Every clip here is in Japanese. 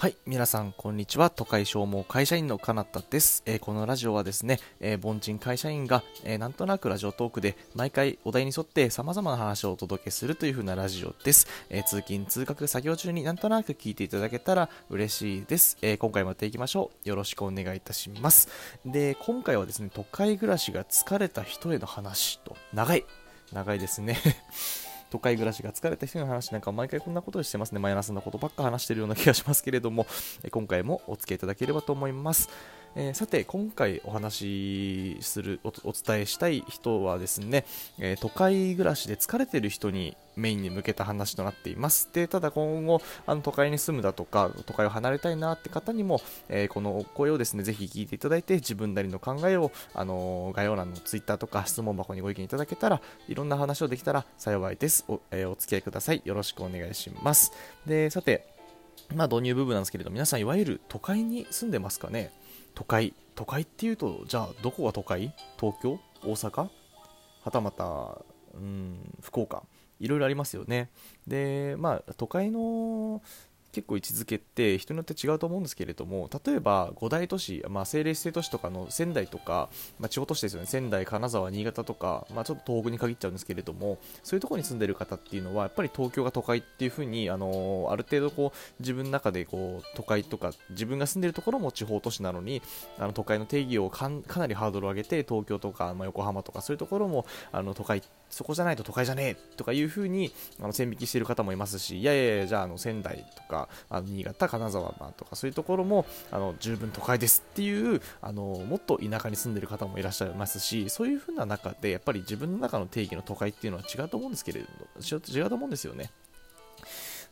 はい。皆さん、こんにちは。都会消耗会社員のかなたです。えー、このラジオはですね、えー、凡人会社員が、えー、なんとなくラジオトークで毎回お題に沿って様々な話をお届けするという風なラジオです。え通勤、通学、作業中になんとなく聞いていただけたら嬉しいです。え今回もやっていきましょう。よろしくお願いいたします。で、今回はですね、都会暮らしが疲れた人への話と、長い。長いですね都会暮らしが疲れた人の話なんか毎回こんなことしてますね。マイナスなことばっか話してるような気がしますけれども、今回もお付き合いいただければと思います。えー、さて、今回お話しするお、伝えしたい人はですね、えー、都会暮らしで疲れてる人にメインに向けた話となっています。で、ただ今後、あの都会に住むだとか、都会を離れたいなって方にも、えー、この声をですね、ぜひ聞いていただいて、自分なりの考えを、あの概要欄の Twitter とか質問箱にご意見いただけたら、いろんな話をできたら幸いです。お,、えお付き合いください。よろしくお願いします。で、さて、まあ導入部分なんですけれど、皆さんいわゆる都会に住んでますかね？都会。都会っていうとじゃあどこが都会？東京？大阪？はたまたうん福岡？いろいろありますよね。でまあ都会の結構位置づけって人によって違うと思うんですけれども例えば五大都市、まあ、政令指定都市とかの仙台とか、まあ、地方都市ですよね。仙台、金沢、新潟とか、まあ、ちょっと東北に限っちゃうんですけれどもそういうところに住んでる方っていうのはやっぱり東京が都会っていう風にあのある程度こう自分の中でこう都会とか自分が住んでるところも地方都市なのにあの都会の定義をかなりハードルを上げて東京とか、まあ、横浜とかそういうところもあの都会そこじゃないと都会じゃねえとかいう風にあの線引きしている方もいますしいやいやいやじゃああの仙台とかあの新潟、金沢とかそういうところもあの十分都会ですっていうあのもっと田舎に住んでる方もいらっしゃいますしそういう風な中でやっぱり自分の中の定義の都会っていうのは違うと思うんですけれど違うと思うんですよね。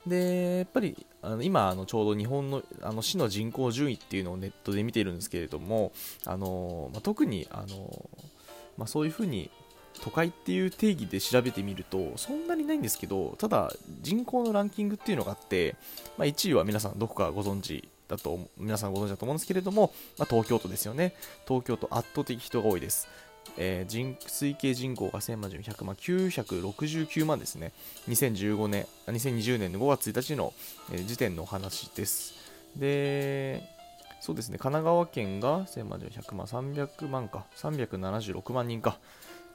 でやっぱりあの今あのちょうど日本のあの市の人口順位っていうのをネットで見ているんですけれどもあの、まあ、特にあの、まあ、そういうふうに都会っていう定義で調べてみるとそんなにないんですけどただ人口のランキングっていうのがあって、まあ、1位は皆さんどこかご存知だと皆さんご存知だと思うんですけれども、まあ、東京都ですよね。東京都圧倒的人が多いです。えー、人推計人口が1000万人100万969万ですね。2015年2020年の5月1日の、え、時点のお話です。でそうですね。神奈川県が1000万人100万300万か。376万人か。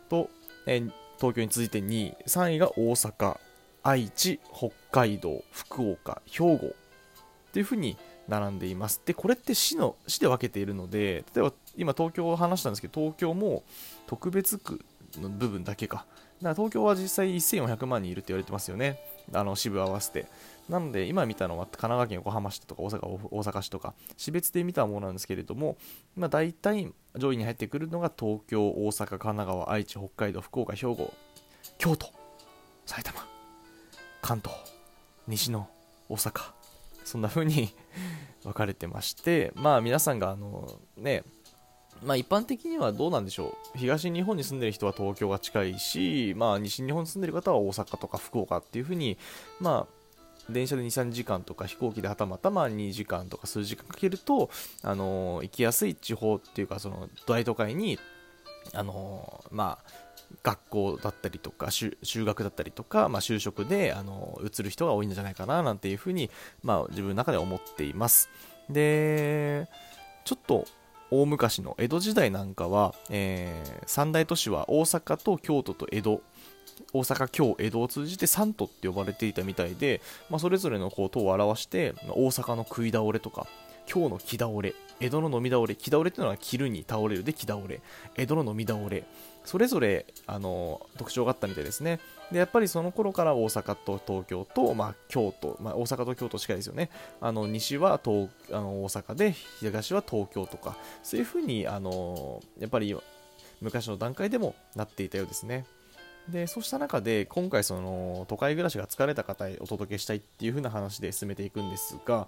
と、えー、東京に続いて2位、3位が大阪、愛知、北海道、福岡、兵庫っていうふうに並んでいます。で、これって市の、市で分けているので、例えば今東京を話したんですけど、東京も特別区の部分だけか。だから東京は実際1400万人いるって言われてますよね。あの支部合わせて。なので、今見たのは神奈川県横浜市とか大阪大阪市とか、私別で見たものなんですけれども、まあ、大体上位に入ってくるのが東京、大阪、神奈川、愛知、北海道、福岡、兵庫、京都、埼玉、関東、西の大阪、そんな風に 分かれてまして、まあ皆さんがあのね、まあ一般的にはどうなんでしょう。東日本に住んでる人は東京が近いし、まあ西日本に住んでる方は大阪とか福岡っていう風に、まあ電車で2、3時間とか飛行機ではたまたま2時間とか数時間かけると、あのー、行きやすい地方っていうか、その大都会に、あのー、まあ、学校だったりとか修学だったりとか、まあ、就職であの移る人が多いんじゃないかななんていうふうに、まあ、自分の中で思っています。でちょっと大昔の江戸時代なんかは、えー、三大都市は大阪と京都と江戸大阪、京、江戸を通じて三都って呼ばれていたみたいで、まあ、それぞれのこう都を表して、大阪の食い倒れとか、京の木倒れ、江戸の飲み倒れ、木倒れっていうのは切るに倒れるで木倒れ、江戸の飲み倒れ、それぞれあの特徴があったみたいですね。でやっぱりその頃から大阪と東京と、まあ、京都、まあ、大阪と京都近いですよね。あの西は東あの大阪で、東は東京とか、そういうふうにあのやっぱり昔の段階でもなっていたようですね。でそうした中で今回その都会暮らしが疲れた方へお届けしたいっていう風な話で進めていくんですが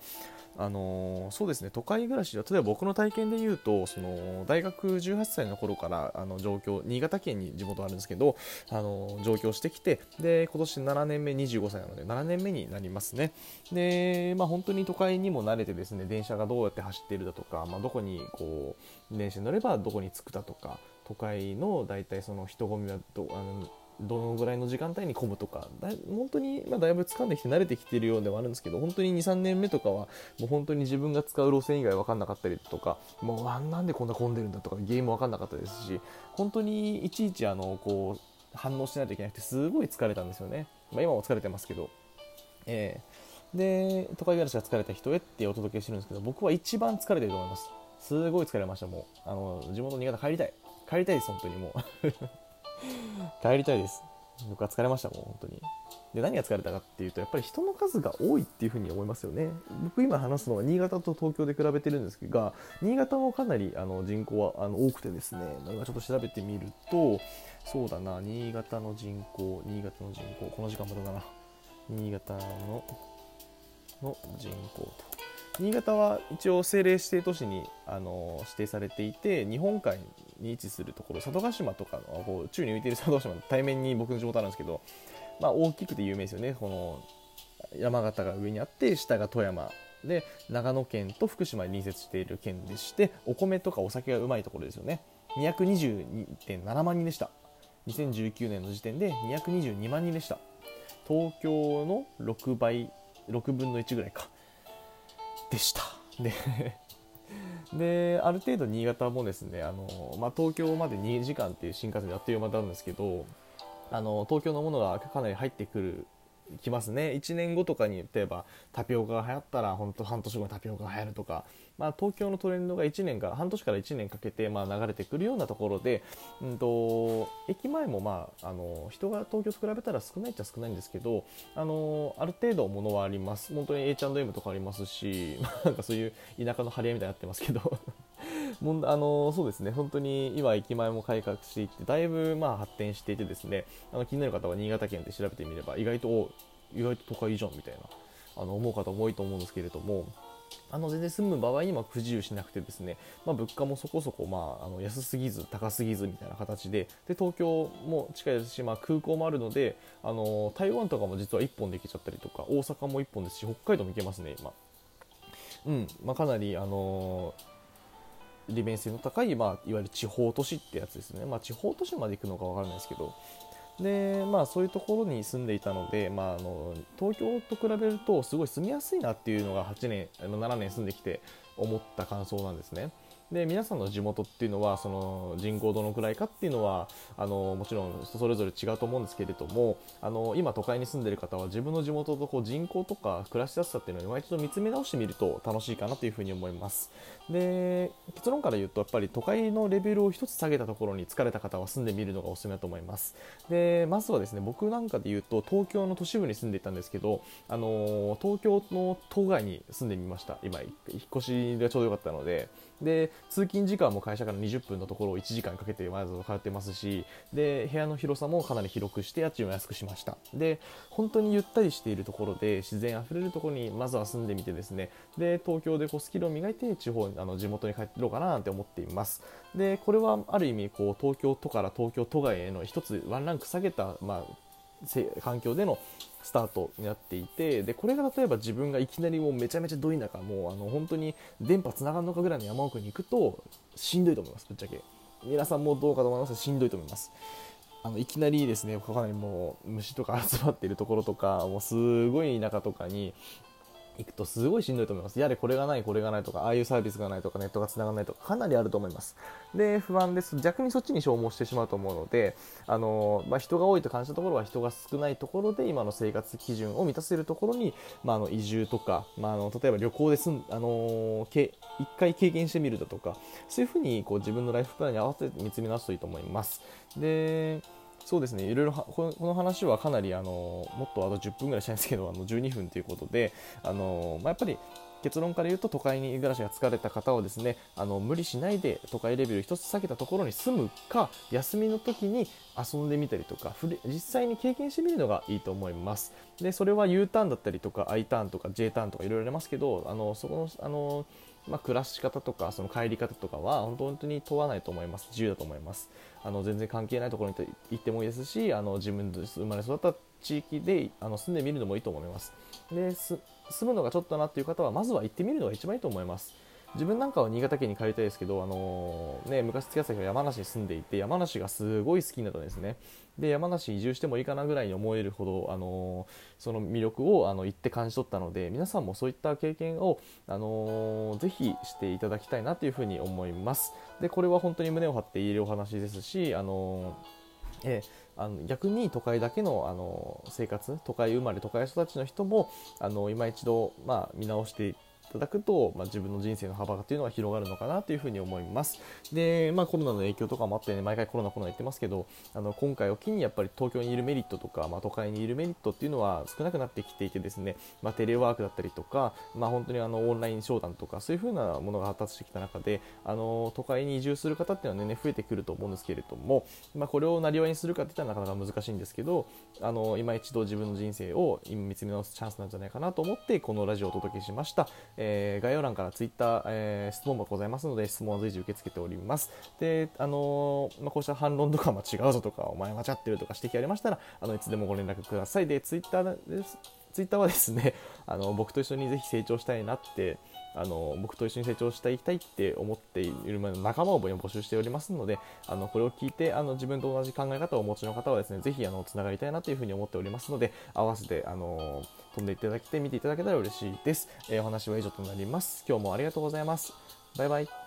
あのそうですね都会暮らしは例えば僕の体験で言うとその大学18歳の頃からあの上京新潟県に地元あるんですけどあの上京してきてで今年7年目25歳なので7年目になりますね。で、まあ、本当に都会にも慣れてですね電車がどうやって走っているだとか、まあ、どこにこう電車に乗ればどこに着くだとか都会の大体その人混みはどあのどのぐらいの時間帯に混むとかだ本当に、まあ、だいぶ掴んできて慣れてきてるようではあるんですけど本当に23年目とかはもう本当に自分が使う路線以外分かんなかったりとかもうあなんでこんな混んでるんだとかゲーム分かんなかったですし本当にいちいちあのこう反応しないといけなくてすごい疲れたんですよね、まあ、今も疲れてますけど、えー、で都会暮らしが疲れた人へってお届けしてるんですけど僕は一番疲れてると思います。すごい疲れましたもう。あの地元新潟帰りたい。帰りたいです本当にもう。帰りたいです。僕は疲れましたもん本当に。で何が疲れたかっていうとやっぱり人の数が多いっていうふうに思いますよね。僕今話すのは新潟と東京で比べてるんですが新潟もかなりあの人口はあの多くてですね今ちょっと調べてみるとそうだな新潟の人口新潟の人口この時間までだな。新潟のの人口と。新潟は一応政令指定都市にあの指定されていて日本海に位置するところ佐渡島とかのこう宙に浮いている佐渡島の 対面に僕の地元あるんですけど、まあ、大きくて有名ですよね。この山形が上にあって下が富山。で長野県と福島に隣接している県でしてお米とかお酒がうまいところですよね。222.7万人でした。2019年の時点で222万人でした。東京の6倍6分の1ぐらいか。でした。で である程度新潟もですねあの、まあ、東京まで2時間っていう新幹線であっという間なんですけどあの東京のものがかなり入ってくるきますね。1年後とかに例えばタピオカが流行ったら本当半年後にタピオカが流行るとか、まあ、東京のトレンドが1年から半年から1年かけてまあ流れてくるようなところで、うんと、駅前も、まあ、あの人が東京と比べたら少ないっちゃ少ないんですけどあのある程度ものはあります。本当に H&M とかありますし なんかそういう田舎の張り合いみたいになってますけど。もんあのそうですね。本当に今駅前も改革していってだいぶまあ発展していてですね。あの気になる方は新潟県で調べてみれば意外と意外と都会じゃんみたいなあの思う方も多いと思うんですけれども。あの全然住む場合には不自由しなくてですね、まあ、物価もそこそこ、まあ、あの安すぎず高すぎずみたいな形でで東京も近いですし、まあ、空港もあるのであの台湾とかも実は1本で行けちゃったりとか大阪も1本ですし北海道も行けますね今。うんまあ、かなり、あの利便性の高い、まあ、いわゆる地方都市ってやつですね、まあ、地方都市まで行くのか分からないですけどでまあそういうところに住んでいたので、まあ、あの東京と比べるとすごい住みやすいなっていうのが8年7年住んできて思った感想なんですね。で皆さんの地元っていうのはその人口どのくらいかっていうのはあのもちろん人それぞれ違うと思うんですけれどもあの今都会に住んでる方は自分の地元とこう人口とか暮らしやすさっていうのを今一度見つめ直してみると楽しいかなというふうに思います。で結論から言うとやっぱり都会のレベルを1つ下げたところに疲れた方は住んでみるのがおすすめだと思います。でまずはですね僕なんかで言うと東京の都市部に住んでいたんですけどあの東京の都外に住んでみました。今引っ越しがちょうどよかったので。で通勤時間も会社から20分のところを1時間かけてわざわざ通ってますしで部屋の広さもかなり広くして家賃を安くしました。で本当にゆったりしているところで自然あふれるところにまずは住んでみてですね。で東京でこうスキルを磨いて地方あの地元に帰ってろうかななんて思っています。でこれはある意味こう東京都から東京都外への一つワンランク下げた、まあ、環境でのスタートになっていてでこれが例えば自分がいきなりもうめちゃめちゃどいなかもうあの本当に電波つながるのかぐらいの山奥に行くとしんどいと思いますぶっちゃけ。皆さんもどうかと思いますしんどいと思います。あのいきなりですねかなりもう虫とか集まっているところとかもうすごい田舎とかに行くとすごいしんどいと思います。やれこれがない、これがないとか、ああいうサービスがないとか、ネットが繋がらないとか、かなりあると思います。で、不安です。逆にそっちに消耗してしまうと思うので、あのまあ、人が多いと感じたところは人が少ないところで、今の生活基準を満たせるところに、まあ、あの移住とか、まあ、あの例えば旅行ですん、あのけ一回経験してみるだとか、そういうふうにこう自分のライフプランに合わせて見つめ直すといいと思います。で、そうですね、いろいろこの話はかなりあのもっとあと10分ぐらいしたいんですけど、あの12分ということで、あのまあ、やっぱり結論から言うと都会に暮らしが疲れた方はですねあの無理しないで都会レベル1つ下げたところに住むか休みの時に遊んでみたりとか実際に経験してみるのがいいと思います。でそれは U ターンだったりとか I ターンとか J ターンとかいろいろありますけどあのそこのあのまあ、暮らし方とかその帰り方とかは本当に問わないと思います。自由だと思います。あの全然関係ないところに行ってもいいですしあの自分で生まれ育った地域であの住んでみるのもいいと思います。で住むのがちょっとなっていう方はまずは行ってみるのが一番いいと思います。自分なんかは新潟県に帰りたいですけど、あのー、ね、昔付き合った人が山梨に住んでいて山梨がすごい好きになったんですね。で山梨移住してもいいかなぐらいに思えるほど、あのー、その魅力をあの行って感じ取ったので皆さんもそういった経験を、あのー、ぜひしていただきたいなというふうに思います。でこれは本当に胸を張って言えるお話ですし、あのえーあの逆に都会だけのあの生活都会生まれ都会育ちの人もあの今一度、まあ、見直してただくと、まあ、自分の人生の幅っていうのは広がるのかなというふうに思います。で、まあ、コロナの影響とかもあって、ね、毎回コロナコロナ言ってますけど、あの今回を機にやっぱり東京にいるメリットとか、まあ、都会にいるメリットっていうのは少なくなってきていてですね、まあ、テレワークだったりとか、まあ、本当にあのオンライン商談とかそういうふうなものが発達してきた中で、あの都会に移住する方っていうのは、ね、増えてくると思うんですけれども、まあ、これをなりわいにするかっていったらなかなか難しいんですけど、あの今一度自分の人生を見つめ直すチャンスなんじゃないかなと思ってこのラジオをお届けしました。えー、概要欄からツイッター、えー、質問もございますので質問は随時受け付けております。であのー、まあ、こうした反論とかも違うぞとかお前間違ってるとか指摘ありましたらあのいつでもご連絡ください。でツイッターですツイッターはですね あの僕と一緒にぜひ成長したいなってあの僕と一緒に成長していきたいって思っている仲間を募集しておりますのであのこれを聞いてあの自分と同じ考え方をお持ちの方はですねぜひあのつながりたいなというふうに思っておりますので合わせてあの飛んでいただきて見ていただけたら嬉しいです、えー、お話は以上となります。今日もありがとうございます。バイバイ。